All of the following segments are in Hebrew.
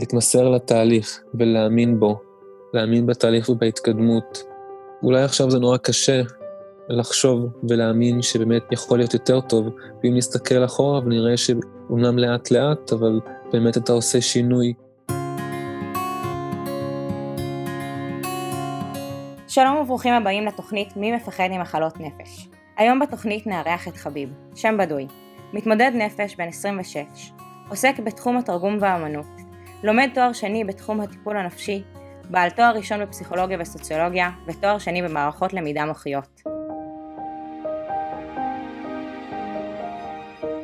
להתמסר לתהליך ולהאמין בו, להאמין בתהליך ובהתקדמות. אולי עכשיו זה נורא קשה לחשוב ולהאמין שבאמת יכול להיות יותר טוב, ואם נסתכל אחורה ונראה שאומנם לאט לאט, אבל באמת אתה עושה שינוי. שלום וברוכים הבאים לתוכנית מי מפחד ממחלות נפש. היום בתוכנית נארח את חביב, שם בדוי, מתמודד נפש בן 26, עוסק בתחום התרגום והאמנות, לומד תואר שני בתחום הטיפול הנפשי, בעל תואר ראשון בפסיכולוגיה וסוציולוגיה, ותואר שני במערכות למידה מוחיות.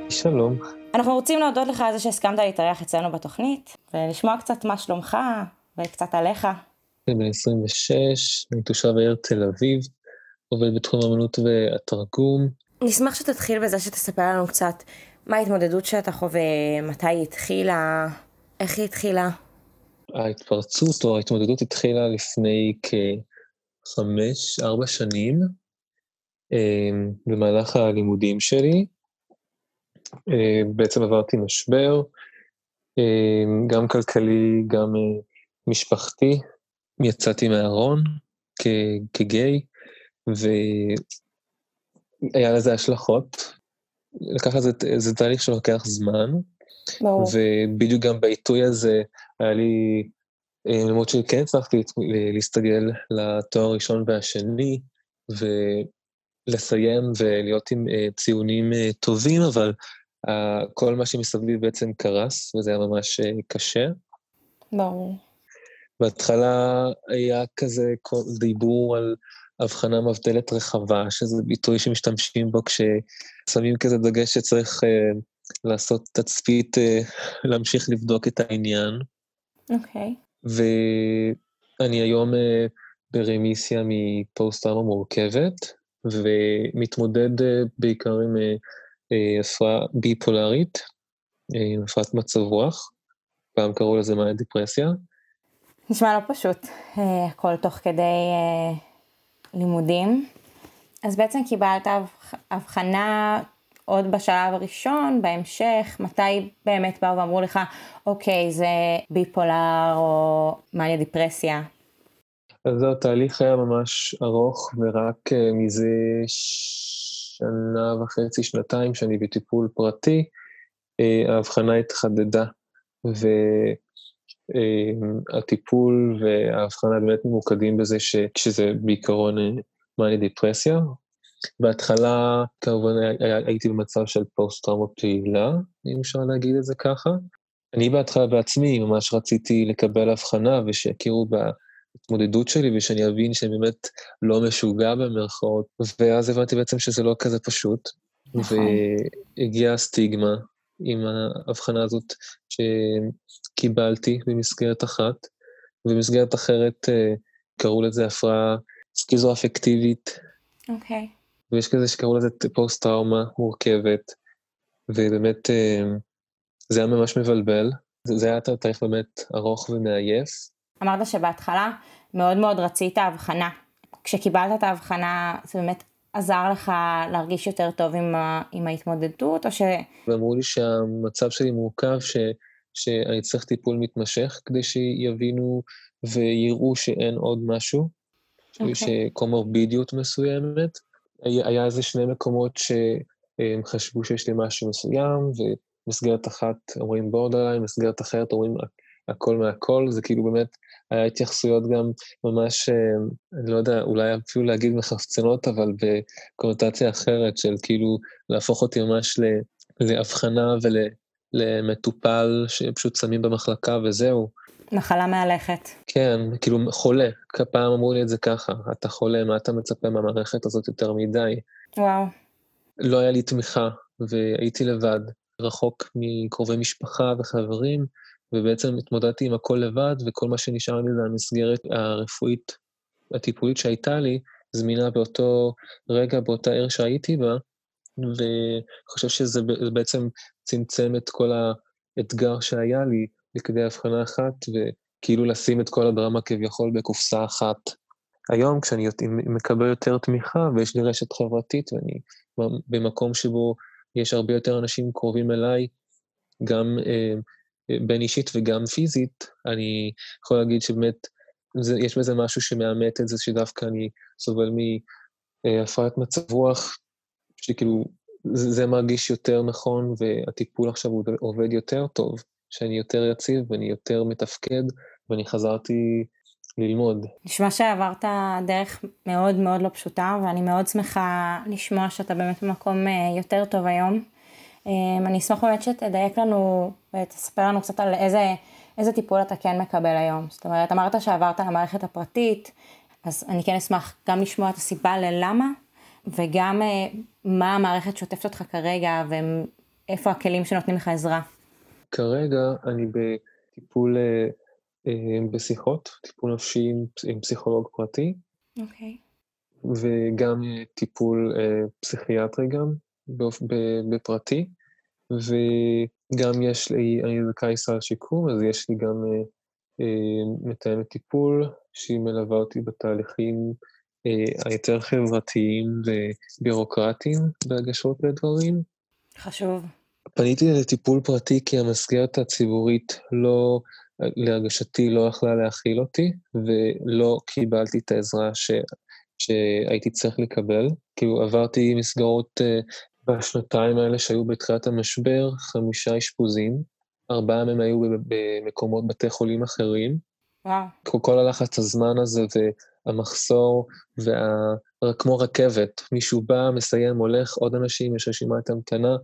שלום. אנחנו רוצים להודות לך על זה שהסכמת להתארח אצלנו בתוכנית, ולשמוע קצת מה שלומך, וקצת עליך. אני בן 26, אני תושב העיר תל אביב, עובד בתחום האמנות והתרגום. נשמח שתתחיל בזה שתספר לנו קצת מה ההתמודדות שאתה חווה, מתי היא התחילה, איך היא התחילה? ההתפרצות או ההתמודדות התחילה לפני כחמש, ארבע שנים, אמ, במהלך הלימודים שלי. אמ, בעצם עברתי משבר, אמ, גם כלכלי, גם אה, משפחתי. יצאתי מהארון כגיי, והיה לזה השלכות. לקחת זה, זה תהליך שלוקח זמן, ברור. ובדיוק גם בעיתוי הזה היה לי, אה, למרות שכן הצלחתי להסתגל לתואר הראשון והשני, ולסיים ולהיות עם אה, ציונים אה, טובים, אבל כל מה שמסביב בעצם קרס, וזה היה ממש קשה. ברור. בהתחלה היה כזה דיבור על הבחנה מבדלת רחבה, שזה ביטוי שמשתמשים בו כששמים כזה דגש שצריך לעשות תצפית, uh, להמשיך לבדוק את העניין. אוקיי. Okay. ואני היום uh, ברמיסיה מפוסט-טראומה מורכבת, ומתמודד uh, בעיקר עם הפרעה ביפולרית, עם הפרעת מצב רוח, פעם קראו לזה מאיה דיפרסיה. נשמע לא פשוט, הכל תוך כדי לימודים. אז בעצם קיבלת הבחנה עוד בשלב הראשון, בהמשך, מתי באמת באו ואמרו לך, אוקיי, זה ביפולר או מניה דיפרסיה? אז זהו, התהליך היה ממש ארוך, ורק uh, מזה שנה וחצי, שנתיים שאני בטיפול פרטי, uh, ההבחנה התחדדה, והטיפול uh, וההבחנה באמת ממוקדים בזה שכשזה בעיקרון מאניה דיפרסיה. בהתחלה כמובן הייתי במצב של פוסט-טראומה פעילה, אם אפשר להגיד את זה ככה. אני בהתחלה בעצמי ממש רציתי לקבל הבחנה ושיכירו בהתמודדות שלי ושאני אבין שאני באמת לא משוגע במרכאות, ואז הבנתי בעצם שזה לא כזה פשוט. נכון. והגיעה הסטיגמה עם ההבחנה הזאת שקיבלתי במסגרת אחת, ובמסגרת אחרת אה, קראו לזה הפרעה סקיזו-אפקטיבית. אוקיי. Okay. ויש כזה שקראו לזה פוסט-טראומה מורכבת, ובאמת אה, זה היה ממש מבלבל. זה, היה תהליך באמת ארוך ומעייף. אמרת שבהתחלה מאוד מאוד רצית הבחנה. כשקיבלת את ההבחנה, זה באמת עזר לך להרגיש יותר טוב עם, ה, עם ההתמודדות, או ש... ואמרו לי שהמצב שלי מורכב, ש, שאני צריך טיפול מתמשך, כדי שיבינו ויראו שאין עוד משהו. okay. אוקיי. שקומורבידיות מסוימת. היה איזה שני מקומות שהם חשבו שיש לי משהו מסוים, ומסגרת אחת אומרים בורדרליין, מסגרת אחרת אומרים הכל מהכל, זה כאילו באמת היה התייחסויות גם ממש, אני לא יודע, אולי אפילו להגיד מחפצנות, אבל בקונוטציה אחרת של כאילו להפוך אותי ממש להבחנה ולמטופל שפשוט שמים במחלקה וזהו. מחלה מהלכת. כן, כאילו חולה. פעם אמרו לי את זה ככה, אתה חולה, מה אתה מצפה מהמערכת הזאת יותר מדי? וואו. לא היה לי תמיכה, והייתי לבד, רחוק מקרובי משפחה וחברים, ובעצם התמודדתי עם הכל לבד, וכל מה שנשאר לי זה המסגרת הרפואית, הטיפולית שהייתה לי, זמינה באותו רגע, באותה עיר שהייתי בה, ואני חושב שזה בעצם צמצם את כל האתגר שהיה לי, לכדי הבחנה אחת, וכאילו לשים את כל הדרמה כביכול בקופסה אחת. היום כשאני מקבל יותר תמיכה ויש לי רשת חברתית ואני במקום שבו יש הרבה יותר אנשים קרובים אליי, גם אה, בין אישית וגם פיזית, אני יכול להגיד שבאמת, זה, יש בזה משהו שמאמת את זה, שדווקא אני סובל מהפרעת מצב רוח, שכאילו, זה, מרגיש יותר נכון, והטיפול עכשיו עובד יותר טוב, שאני יותר יציב ואני יותר מתפקד, ואני חזרתי ללמוד. נשמע שעברת דרך מאוד מאוד לא פשוטה, ואני מאוד שמחה לשמוע שאתה באמת במקום אה, יותר טוב היום. אה, אני אשמח באמת שתדייק לנו ותספר לנו קצת על איזה, איזה טיפול אתה כן מקבל היום. זאת אומרת, אמרת שעברת למערכת הפרטית, אז אני כן אשמח גם לשמוע את הסיבה ללמה, וגם אה, מה המערכת שוטפת אותך כרגע, ואיפה הכלים שנותנים לך עזרה. כרגע אני בטיפול אה, בשיחות, טיפול נפשי עם, עם פסיכולוג פרטי. אוקיי. Okay. וגם טיפול אה, פסיכיאטרי גם, בפרטי. וגם יש לי, אני זכאי סל שיקום, אז יש לי גם אה, אה, מתאמת טיפול, שהיא מלווה אותי בתהליכים אה, היותר חברתיים ובירוקרטיים בהגשות לדברים. חשוב. פניתי לטיפול פרטי כי המסגרת הציבורית לא, להרגשתי לא יכלה להכיל אותי, ולא קיבלתי את העזרה ש, שהייתי צריך לקבל. כאילו עברתי מסגרות uh, בשנתיים האלה שהיו בתחילת המשבר, חמישה אשפוזים, ארבעה מהם היו במקומות בתי חולים אחרים. וואו. כל הלחץ הזמן הזה והמחסור, וה... כמו רכבת, מישהו בא, מסיים, הולך, עוד אנשים, יש רשימת המתנה.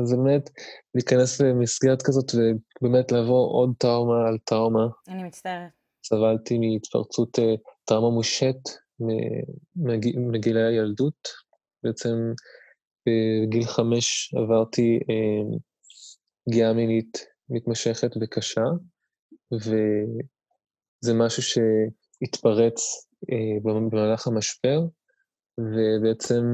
אז באמת להיכנס למסגרת כזאת ובאמת לעבור עוד טראומה על טראומה. אני מצטערת. סבלתי מהתפרצות אה, טראומה מושת מגילי הילדות. בעצם בגיל חמש עברתי אה, פגיעה מינית מתמשכת וקשה, וזה משהו שהתפרץ אה, במהלך המשבר, ובעצם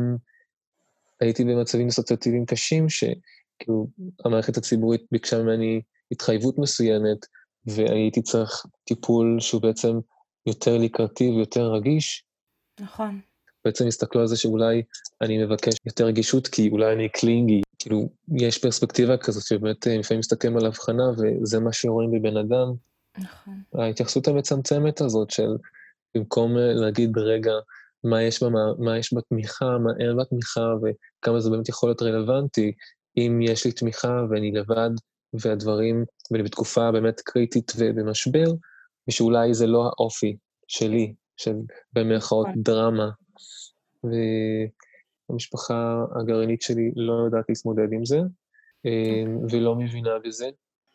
הייתי במצבים אסוציאטיביים קשים, שכאילו המערכת הציבורית ביקשה ממני התחייבות מסוימת, והייתי צריך טיפול שהוא בעצם יותר לקראתי ויותר רגיש. נכון. בעצם הסתכלו על זה שאולי אני מבקש יותר רגישות, כי אולי אני קלינגי. כאילו, יש פרספקטיבה כזאת שבאמת אה, לפעמים מסתכלים על הבחנה, וזה מה שרואים בבן אדם. נכון. ההתייחסות המצמצמת הזאת של במקום אה, להגיד, רגע, מה יש, במה, מה יש בתמיכה, מה אין בתמיכה, וכמה זה באמת יכול להיות רלוונטי, אם יש לי תמיכה ואני לבד, והדברים, ואני בתקופה באמת קריטית ובמשבר, ושאולי זה לא האופי שלי, של במירכאות נכון. דרמה, והמשפחה הגרעינית שלי לא יודעת להתמודד עם זה, אמ, ולא מבינה בזה.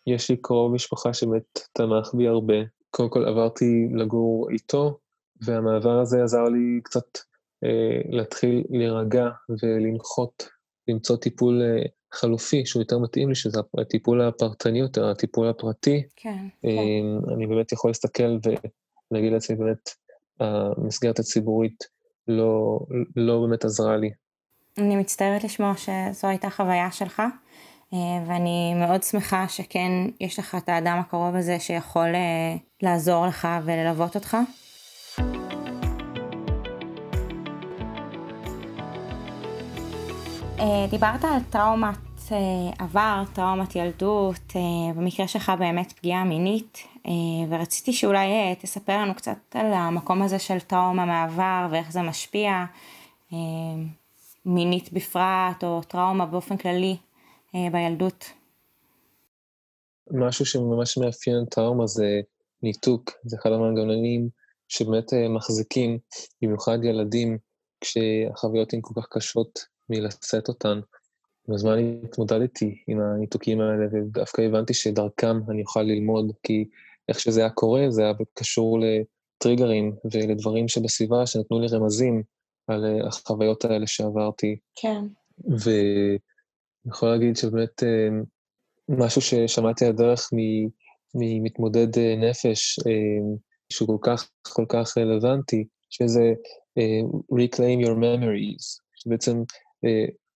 יש לי קרוב משפחה שבאמת תמך בי הרבה. קודם כל עברתי לגור איתו, והמעבר הזה עזר לי קצת אה, להתחיל להירגע ולנחות, למצוא טיפול אה, חלופי שהוא יותר מתאים לי, שזה הטיפול הפרטני יותר, הטיפול הפרטי. כן, אה, כן. אני באמת יכול להסתכל ולהגיד לעצמי, באמת, המסגרת הציבורית לא, לא באמת עזרה לי. אני מצטערת לשמוע שזו הייתה חוויה שלך, אה, ואני מאוד שמחה שכן יש לך את האדם הקרוב הזה שיכול אה, לעזור לך וללוות אותך. דיברת על טראומת עבר, טראומת ילדות, במקרה שלך באמת פגיעה מינית. אה, ורציתי שאולי אה, תספר לנו קצת על המקום הזה של טראומה מעבר ואיך זה משפיע, אה, מינית בפרט או טראומה באופן כללי בילדות. משהו שממש מאפיין טראומה זה ניתוק, זה אחד המנגנונים שבאמת מחזיקים, במיוחד ילדים, כשהחוויות הן כל כך קשות מלשאת אותן. בזמן התמודדתי עם הניתוקים האלה, ודווקא הבנתי שדרכם אני אוכל ללמוד, כי איך שזה היה קורה, זה היה קשור לטריגרים ולדברים שבסביבה שנתנו לי רמזים על אה, החוויות האלה שעברתי. כן. ואני יכול להגיד שבאמת אה, משהו ששמעתי הדרך ממתמודד אה, נפש, שהוא כל כך, כל כך רלוונטי, שזה reclaim your memories, שבעצם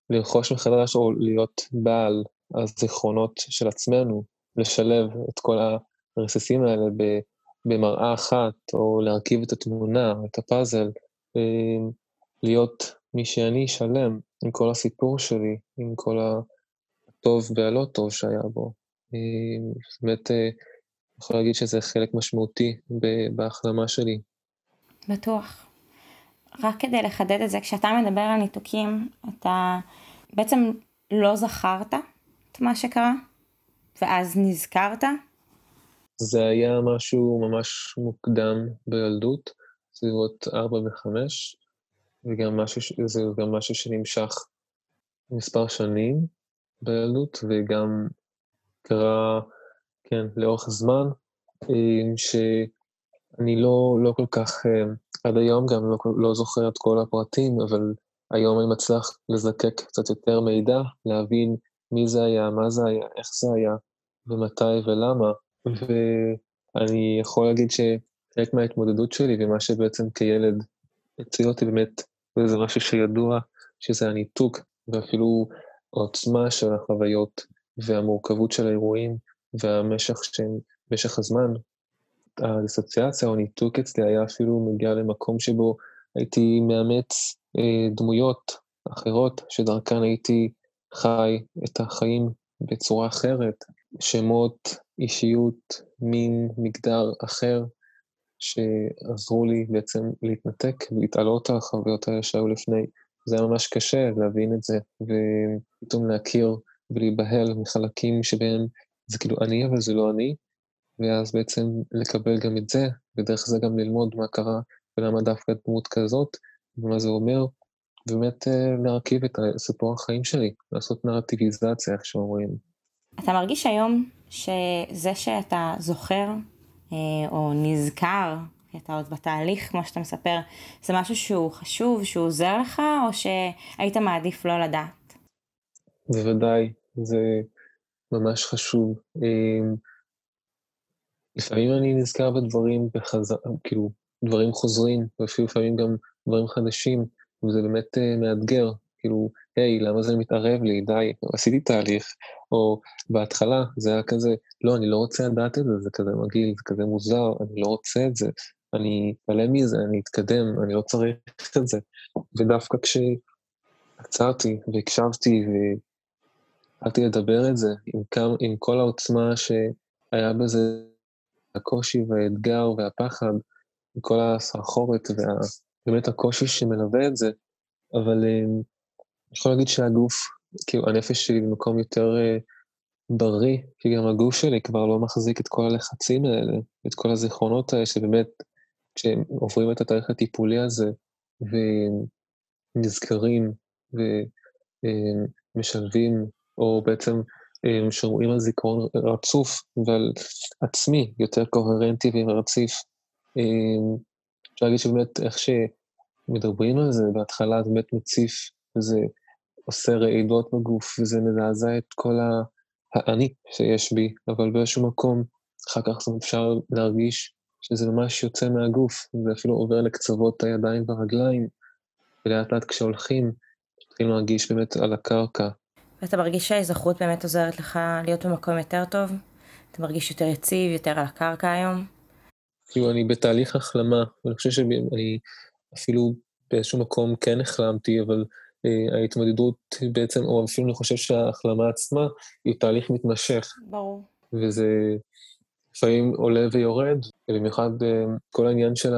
לרכוש מחדש או להיות בעל הזיכרונות של עצמנו, לשלב את כל הרסיסים האלה במראה אחת, או להרכיב את התמונה, את הפאזל, אה, להיות מי שאני שלם עם כל הסיפור שלי, עם כל הטוב והלא טוב שהיה בו. זאת אומרת, אני יכול להגיד שזה חלק משמעותי בהחלמה שלי. בטוח. רק כדי לחדד את זה, כשאתה מדבר על ניתוקים, אתה בעצם לא זכרת את מה שקרה, ואז נזכרת? זה היה משהו ממש מוקדם בילדות, סביבות ארבע וחמש, וגם משהו, זה גם משהו שנמשך מספר שנים בילדות, וגם קרה, כן, לאורך זמן, שאני לא, לא כל כך, עד היום גם לא, לא זוכר את כל הפרטים, אבל היום אני מצליח לזקק קצת יותר מידע, להבין מי זה היה, מה זה היה, איך זה היה, ומתי ולמה. ואני יכול להגיד שחלק מההתמודדות שלי ומה שבעצם כילד הציל אותי באמת, וזה משהו שידוע, שזה הניתוק, ואפילו העוצמה של החוויות, והמורכבות של האירועים, והמשך שהם, משך הזמן. הדיסוציאציה או הניתוק אצלי היה אפילו מגיע למקום שבו הייתי מאמץ אה, דמויות אחרות, שדרכן הייתי חי את החיים בצורה אחרת, שמות, אישיות, מין, מגדר אחר, שעזרו לי בעצם להתנתק ולהתעלות על החוויות האלה שהיו לפני. זה היה ממש קשה להבין את זה, ופתאום להכיר ולהיבהל מחלקים שבהם זה כאילו אני, אבל זה לא אני, ואז בעצם לקבל גם את זה, ודרך זה גם ללמוד מה קרה ולמה דווקא דמות כזאת, ומה זה אומר, ובאמת אה, להרכיב את סיפור החיים שלי, לעשות נרטיביזציה, איך שאומרים. אתה מרגיש היום שזה שאתה זוכר אה, או נזכר, כי אתה עוד בתהליך, כמו שאתה מספר, זה משהו שהוא חשוב, שהוא עוזר לך, או שהיית מעדיף לא לדעת? בוודאי, זה ממש חשוב. לפעמים אני נזכר בדברים בחזר, כאילו, דברים חוזרים, ואפילו לפעמים גם דברים חדשים, וזה באמת uh, מאתגר, כאילו, היי, למה זה מתערב לי? די, עשיתי תהליך. או בהתחלה זה היה כזה, לא, אני לא רוצה לדעת את זה, זה כזה מגעיל, זה כזה מוזר, אני לא רוצה את זה, אני אתעלם מזה, אני אתקדם, אני לא צריך את זה. ודווקא כשעצרתי והקשבתי והתחלתי לדבר את זה, עם, כמה, עם כל העוצמה שהיה בזה, הקושי והאתגר והפחד, עם כל הסחרחורת ובאמת הקושי שמלווה את זה, אבל אה, אני יכול להגיד שהגוף כאילו, הנפש שלי במקום יותר uh, בריא, כי גם הגוף שלי כבר לא מחזיק את כל הלחצים האלה, את כל הזיכרונות האלה, שבאמת, כשהם עוברים את התהליך הטיפולי הזה, ונזכרים, ומשלבים, או בעצם um, שומעים על זיכרון רצוף ועל עצמי יותר קוהרנטי ורציף. Um, אפשר להגיד שבאמת איך שמדברים על זה, בהתחלה זה באמת מציף איזה עושה רעידות בגוף, וזה מזעזע את כל האני שיש בי, אבל באיזשהו מקום, אחר כך אפשר להרגיש שזה ממש יוצא מהגוף, זה אפילו עובר לקצוות הידיים והרגליים, ולאט לאט כשהולכים, מתחילים להרגיש באמת על הקרקע. ואתה מרגיש שהאזרחות באמת עוזרת לך להיות במקום יותר טוב? אתה מרגיש יותר יציב, יותר על הקרקע היום? כאילו, אני בתהליך החלמה, ואני חושב שאני אפילו באיזשהו מקום כן החלמתי, אבל אה, ההתמודדות בעצם, או אפילו אני חושב שההחלמה עצמה, היא תהליך מתמשך. ברור. וזה לפעמים עולה ויורד, ובמיוחד אה, כל העניין של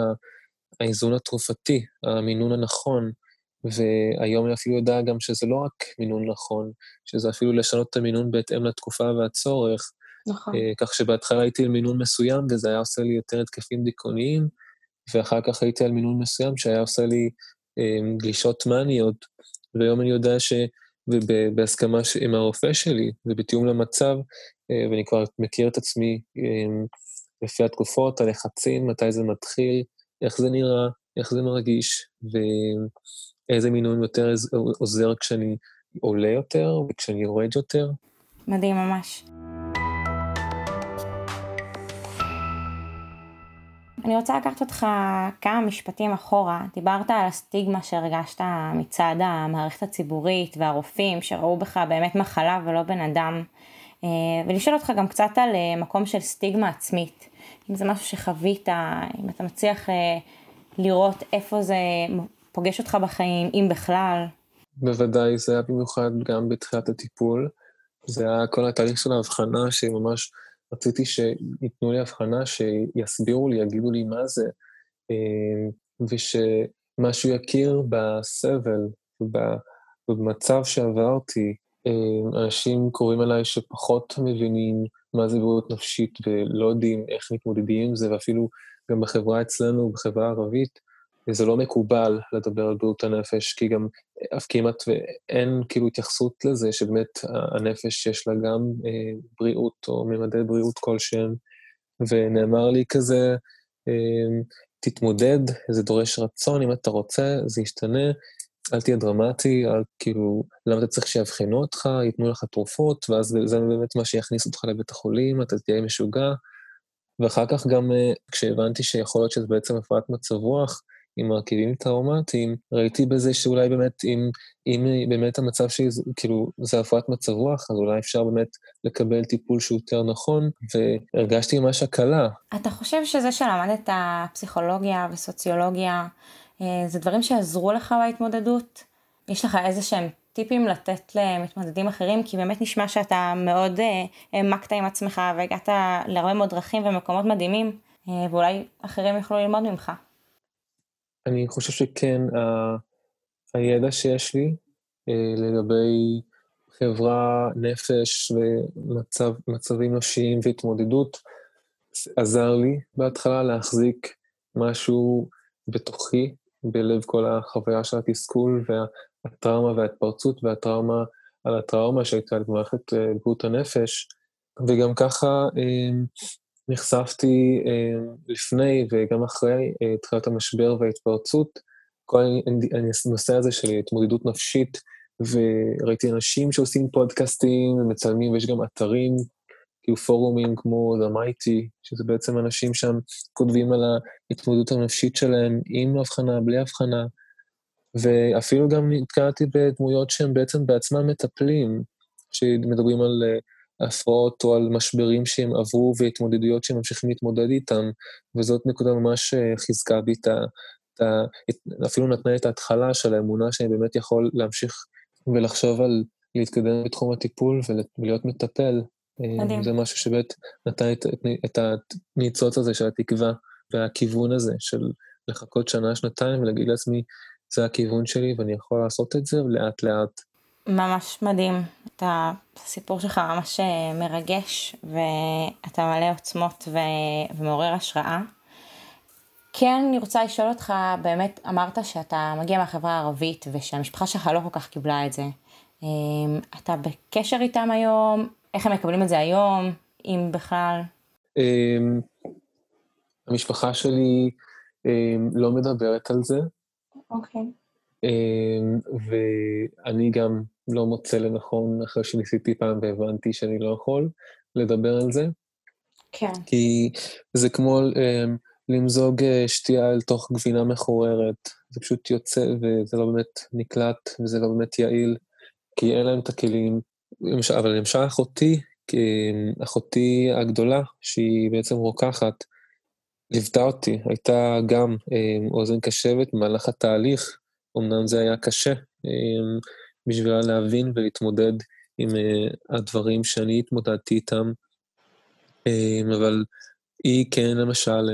האיזון התרופתי, המינון הנכון, והיום אני אפילו יודע גם שזה לא רק מינון נכון, שזה אפילו לשנות את המינון בהתאם לתקופה והצורך. נכון. אה, כך שבהתחלה הייתי על מינון מסוים, וזה היה עושה לי יותר התקפים דיכאוניים, ואחר כך הייתי על מינון מסוים שהיה עושה לי גלישות מניות, והיום אני יודע ש... ובהסכמה עם הרופא שלי, ובתיאום למצב, אה, ואני כבר מכיר את עצמי אה, לפי התקופות, הלחצים, מתי זה מתחיל, איך זה נראה, איך זה מרגיש, ואיזה מינון יותר עוזר כשאני עולה יותר וכשאני יורד יותר. מדהים ממש. אני רוצה לקחת אותך כמה משפטים אחורה. דיברת על הסטיגמה שהרגשת מצד המערכת הציבורית והרופאים שראו בך באמת מחלה ולא בן אדם. אה, ולשאול אותך גם קצת על אה, מקום של סטיגמה עצמית. אם זה משהו שחווית, אם אתה מצליח אה, לראות איפה זה פוגש אותך בחיים, אם בכלל. בוודאי, זה היה במיוחד גם בתחילת הטיפול. זה היה כל התהליך של ההבחנה, שממש רציתי שייתנו לי הבחנה, שיסבירו לי, יגידו לי מה זה, אה, ושמשהו יכיר בסבל ובמצב שעברתי. אה, אנשים קוראים אליי שפחות מבינים מה זה בריאות נפשית ולא יודעים איך מתמודדים עם זה, ואפילו גם בחברה אצלנו, בחברה הערבית, זה לא מקובל לדבר על בריאות הנפש, כי גם אף כמעט ואין כאילו התייחסות לזה שבאמת הנפש יש לה גם אה, בריאות או ממדי בריאות כלשהם, ונאמר לי כזה, אה, תתמודד, זה דורש רצון, אם אתה רוצה, זה ישתנה, אל תהיה דרמטי, אל כאילו, למה אתה צריך שיאבחנו אותך, ייתנו לך תרופות, ואז זה באמת מה שיכניס אותך לבית החולים, אתה תהיה משוגע. ואחר כך גם אה, כשהבנתי שיכול להיות שזה בעצם הפרעת מצב רוח, עם מרכיבים טראומטיים, ראיתי בזה שאולי באמת, אם, אם באמת המצב שלי, כאילו, זה הפרעת מצב רוח, אז אולי אפשר באמת לקבל טיפול שהוא יותר נכון, והרגשתי ממש הקלה. אתה חושב שזה שלמדת פסיכולוגיה וסוציולוגיה, אה, זה דברים שעזרו לך בהתמודדות? יש לך איזה שהם טיפים לתת למתמודדים אחרים? כי באמת נשמע שאתה מאוד אה, העמקת עם עצמך והגעת להרבה מאוד דרכים ומקומות מדהימים, אה, ואולי אחרים יוכלו ללמוד ממך. אני חושב שכן, ה... הידע שיש לי לגבי חברה, נפש ומצבים נפשיים והתמודדות, עזר לי בהתחלה להחזיק משהו בתוכי בלב כל החוויה של התסכול והטראומה וההתפרצות והטראומה על הטראומה שהייתה במערכת אה, בריאות הנפש, וגם ככה אה, נחשפתי אה, לפני וגם אחרי תחילת המשבר וההתפרצות, כל הנושא הזה של התמודדות נפשית, וראיתי אנשים שעושים פודקאסטים ומצלמים, ויש גם אתרים כאילו פורומים כמו The Mighty, שזה בעצם אנשים שם כותבים על ההתמודדות הנפשית שלהם עם הבחנה, בלי הבחנה, ואפילו גם נתקלתי בדמויות שהם בעצם בעצמם מטפלים, שמדברים על אה, הפרעות או על משברים שהם עברו והתמודדויות שהם ממשיכים להתמודד איתם, וזאת נקודה ממש אה, חיזקה בי את ה... אפילו נתנה את ההתחלה של האמונה שאני באמת יכול להמשיך ולחשוב על להתקדם בתחום הטיפול ולהיות מטפל, מדהים. זה משהו שבאמת נתן את, את הניצוץ הזה של התקווה והכיוון הזה של לחכות שנה, שנתיים ולהגיד לעצמי, זה הכיוון שלי ואני יכול לעשות את זה לאט לאט. ממש מדהים. את הסיפור שלך ממש אה, מרגש ואתה מלא עוצמות ו... ומעורר השראה. כן, אני רוצה לשאול אותך, באמת אמרת שאתה מגיע מהחברה הערבית ושהמשפחה שלך לא כל כך קיבלה את זה. אמ, אתה בקשר איתם היום? איך הם מקבלים את זה היום, אם בכלל? אמ, המשפחה שלי אמ, לא מדברת על זה. אוקיי. אמ, ואני גם לא מוצא לנכון, אחרי שניסיתי פעם והבנתי שאני לא יכול לדבר על זה. כן. כי זה כמו למזוג אה, שתייה אל תוך גבינה מחוררת. זה פשוט יוצא וזה לא באמת נקלט וזה לא באמת יעיל, כי אין להם את הכלים. אבל למשל אחותי, אחותי הגדולה, שהיא בעצם רוקחת, ליוותה אותי, הייתה גם אה, אוזן קשבת במהלך התהליך, אמנם זה היה קשה אה, בשבילה להבין ולהתמודד עם אה, הדברים שאני התמודדתי איתם, אבל היא כן למשל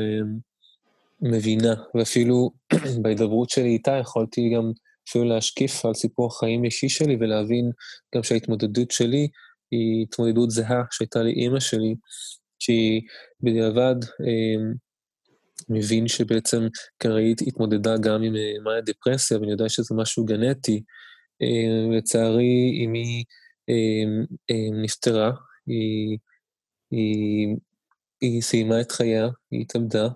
מבינה, ואפילו בהידברות שלי איתה יכולתי גם אפילו להשקיף על סיפור החיים האישי שלי ולהבין גם שההתמודדות שלי היא התמודדות זהה שהייתה לי אימא שלי, שהיא בדיעבד אה, מבין שבעצם כראית התמודדה גם עם אה, מאיה דפרסיה, ואני יודע שזה משהו גנטי. אה, לצערי, אמי אה, אה, נפטרה, היא, היא, היא סיימה את חייה, היא התאבדה,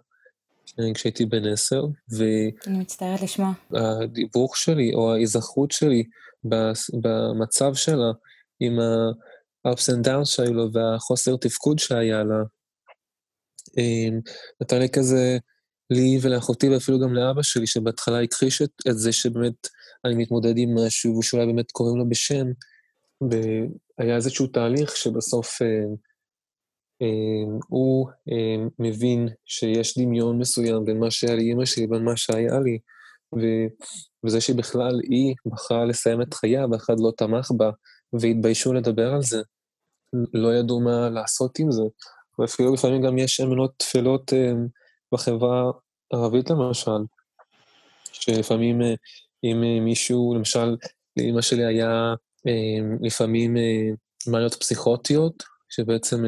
כשהייתי בן עשר, ו... אני מצטערת לשמוע. הדיווח שלי, או ההיזכרות שלי במצב שלה, עם ה-ups and downs שהיו לו והחוסר תפקוד שהיה לה, נתן לי כזה, לי ולאחותי ואפילו גם לאבא שלי, שבהתחלה הכחיש את, את זה שבאמת אני מתמודד עם משהו ושאולי באמת קוראים לו בשם, והיה איזשהו תהליך שבסוף אה, אמ, הוא אמ, מבין שיש דמיון מסוים בין מה שהיה לאימא שלי לבין מה שהיה לי, וזה שבכלל היא בחרה לסיים את חייה ואף אחד לא תמך בה, והתביישו לדבר על זה. לא ידעו מה לעשות עם זה. ואפילו לפעמים גם יש אמונות טפלות בחברה הערבית למשל, שלפעמים אם מישהו, למשל, לאמא שלי היה לפעמים מעיות פסיכוטיות, שבעצם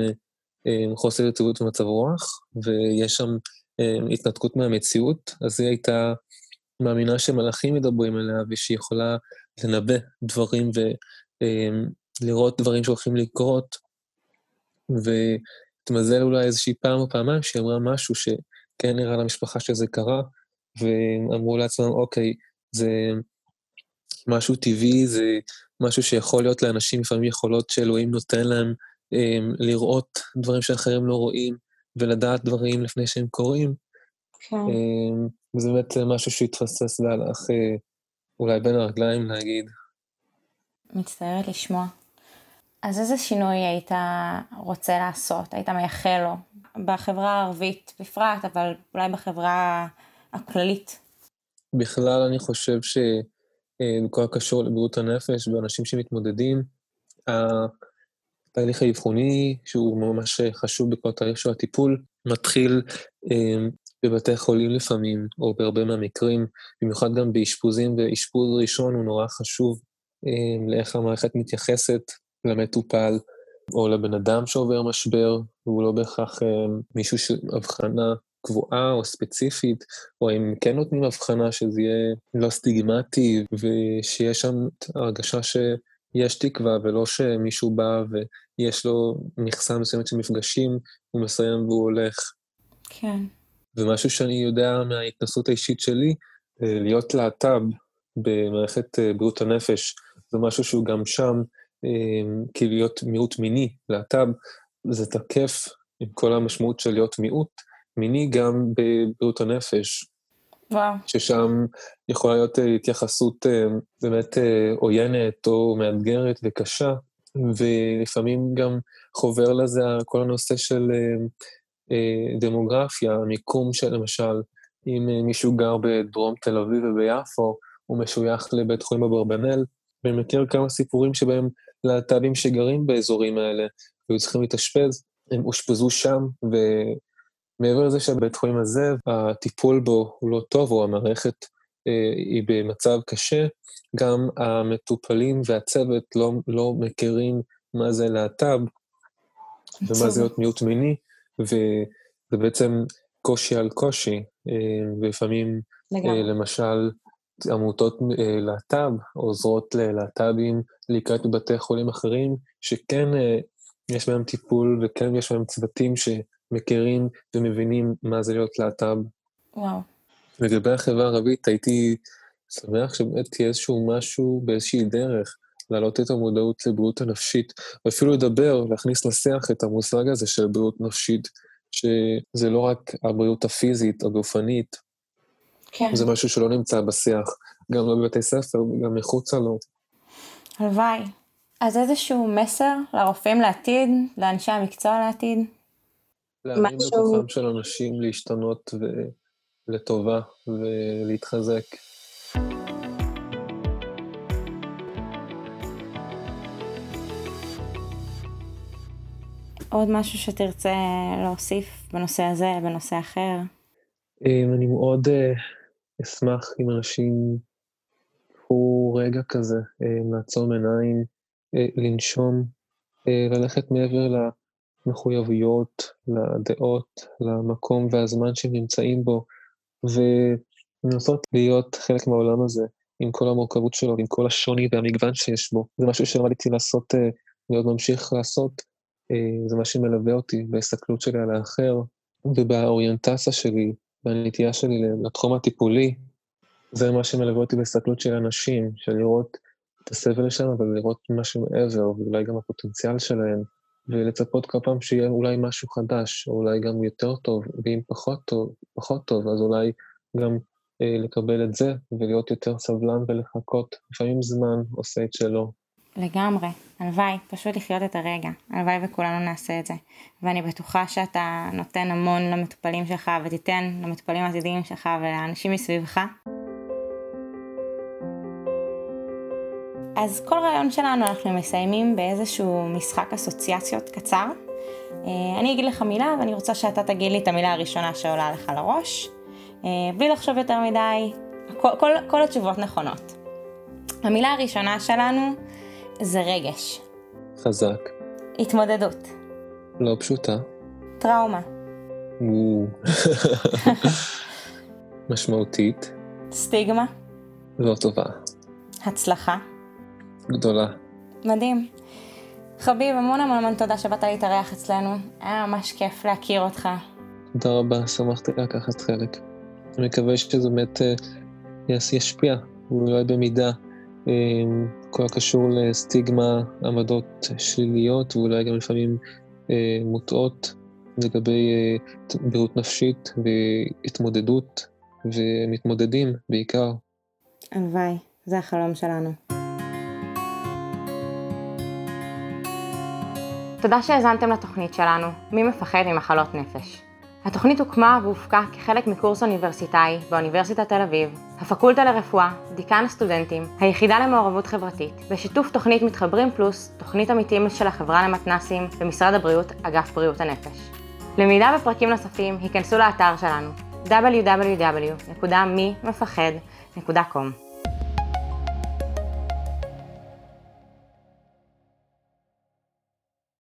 חוסר יציבות ומצב רוח, ויש שם התנתקות מהמציאות, אז היא הייתה מאמינה שמלאכים מדברים עליה ושהיא יכולה לנבא דברים ולראות דברים שהולכים לקרות, והתמזל אולי איזושהי פעם או פעמיים שהיא אמרה משהו שכן נראה למשפחה שזה קרה, ואמרו לעצמם, אוקיי, זה משהו טבעי, זה משהו שיכול להיות לאנשים לפעמים יכולות שאלוהים נותן להם לראות דברים שאחרים לא רואים, ולדעת דברים לפני שהם קורים. כן. וזה באמת משהו שהתפסס והלך אה, אולי בין הרגליים, נגיד. מצטערת לשמוע. אז איזה שינוי היית רוצה לעשות, היית מייחל לו, בחברה הערבית בפרט, אבל אולי בחברה הכללית? בכלל, אני חושב שבכל הקשור לבריאות הנפש ואנשים שמתמודדים, התהליך האבחוני, שהוא ממש חשוב בכל תהליך של הטיפול, מתחיל אה, בבתי חולים לפעמים, או בהרבה מהמקרים, במיוחד גם באשפוזים, ואשפוז ראשון הוא נורא חשוב אה, לאיך המערכת מתייחסת למטופל, או לבן אדם שעובר משבר, והוא לא בהכרח אה, מישהו שאבחנה קבועה או ספציפית, או אם כן נותנים הבחנה שזה יהיה לא סטיגמטי, ושיש שם הרגשה שיש תקווה, ולא שמישהו בא ויש לו מכסה מסוימת של מפגשים, הוא מסיים והוא הולך. כן. ומשהו שאני יודע מההתנסות האישית שלי, אה, להיות להט"ב במערכת אה, בריאות הנפש, זה משהו שהוא גם שם, אה, כאילו להיות מיעוט מיני, להט"ב, זה תקף עם כל המשמעות של להיות מיעוט מיני גם בבריאות הנפש. וואו. ששם יכולה להיות התייחסות באמת עוינת או מאתגרת וקשה, ולפעמים גם חובר לזה כל הנושא של אה, דמוגרפיה, מיקום של למשל, אם אה, מישהו גר בדרום תל אביב וביפו, הוא משוייך לבית חולים אברבנאל, ואני מכיר כמה סיפורים שבהם להט"בים שגרים באזורים האלה והיו צריכים להתאשפז, הם אושפזו שם, ומעבר לזה שהבית חולים הזה, הטיפול בו הוא לא טוב, או המערכת אה, היא במצב קשה, גם המטופלים והצוות לא, לא מכירים מה זה להט"ב, ומה זה להיות מיעוט מיני, וזה בעצם קושי על קושי, אה, ולפעמים, אה, למשל, עמותות אה, להט"ב עוזרות ללהט"בים להיקלט בבתי חולים אחרים, שכן יש בהם טיפול וכן יש בהם צוותים שמכירים ומבינים מה זה להיות להט"ב. וואו. לגבי החברה הערבית, הייתי שמח שבאמת תהיה איזשהו משהו באיזושהי דרך להעלות את המודעות לבריאות הנפשית, ואפילו לדבר, להכניס לשיח את המושג הזה של בריאות נפשית, שזה לא רק הבריאות הפיזית, הגופנית, כן. זה משהו שלא נמצא בשיח, גם לא בבתי ספר וגם מחוצה לו. הלוואי. אז איזשהו מסר לרופאים לעתיד, לאנשי המקצוע לעתיד? להאמין משהו... בכוחם של אנשים להשתנות ולטובה ולהתחזק. עוד משהו שתרצה להוסיף בנושא הזה, בנושא אחר? אמ, אני מאוד אה, אשמח אם אנשים ייקחו רגע כזה, אה, לעצום עיניים, אה, לנשום, ללכת מעבר למחויבויות, לדעות, למקום והזמן שהם נמצאים בו, ולנסות להיות חלק מהעולם הזה, עם כל המורכבות שלו, עם כל השוני והמגוון שיש בו. זה משהו שלמדתי לעשות, ועוד ממשיך לעשות, אה, זה מה שמלווה אותי בהסתכלות שלי על האחר ובאוריינטציה שלי, בנטייה שלי לתחום הטיפולי. זה מה שמלווה אותי בהסתכלות של אנשים, של לראות את הסבל שם, אבל לראות משהו מעבר, ואולי גם הפוטנציאל שלהם, ולצפות כל פעם שיהיה אולי משהו חדש, או אולי גם יותר טוב, ואם פחות טוב, פחות טוב, אז אולי גם אה, לקבל את זה, ולהיות יותר סבלן ולחכות. לפעמים זמן עושה את שלו. לגמרי, הלוואי, פשוט לחיות את הרגע, הלוואי וכולנו נעשה את זה. ואני בטוחה שאתה נותן המון למטופלים שלך ותיתן למטופלים העתידיים שלך ולאנשים מסביבך. אז כל רעיון שלנו אנחנו מסיימים באיזשהו משחק אסוציאציות קצר. אה, אני אגיד לך מילה ואני רוצה שאתה תגיד לי את המילה הראשונה שעולה לך לראש. אה, בלי לחשוב יותר מדי, כל, כל, כל התשובות נכונות. המילה הראשונה שלנו זה רגש. חזק. התמודדות. לא פשוטה. טראומה. משמעותית. סטיגמה. לא טובה. הצלחה. גדולה. מדהים. חביב, המון המון המון תודה שבאת להתארח אצלנו. היה ממש כיף להכיר אותך. תודה רבה, שמחתי לקחת חלק. אני מקווה שזה באמת אה, ישפיע, ואולי במידה, כל הקשור לסטיגמה, עמדות שליליות, ואולי גם לפעמים אה, מוטעות לגבי בריאות נפשית והתמודדות, ומתמודדים בעיקר. הלוואי, זה החלום שלנו. תודה שהאזנתם לתוכנית שלנו, מי מפחד ממחלות נפש. התוכנית הוקמה והופקה כחלק מקורס אוניברסיטאי באוניברסיטת תל אביב, הפקולטה לרפואה, דיקן הסטודנטים, היחידה למעורבות חברתית, בשיתוף תוכנית מתחברים פלוס, תוכנית עמיתים של החברה למתנסים במשרד הבריאות, אגף בריאות הנפש. למידה בפרקים נוספים, היכנסו לאתר שלנו www.מי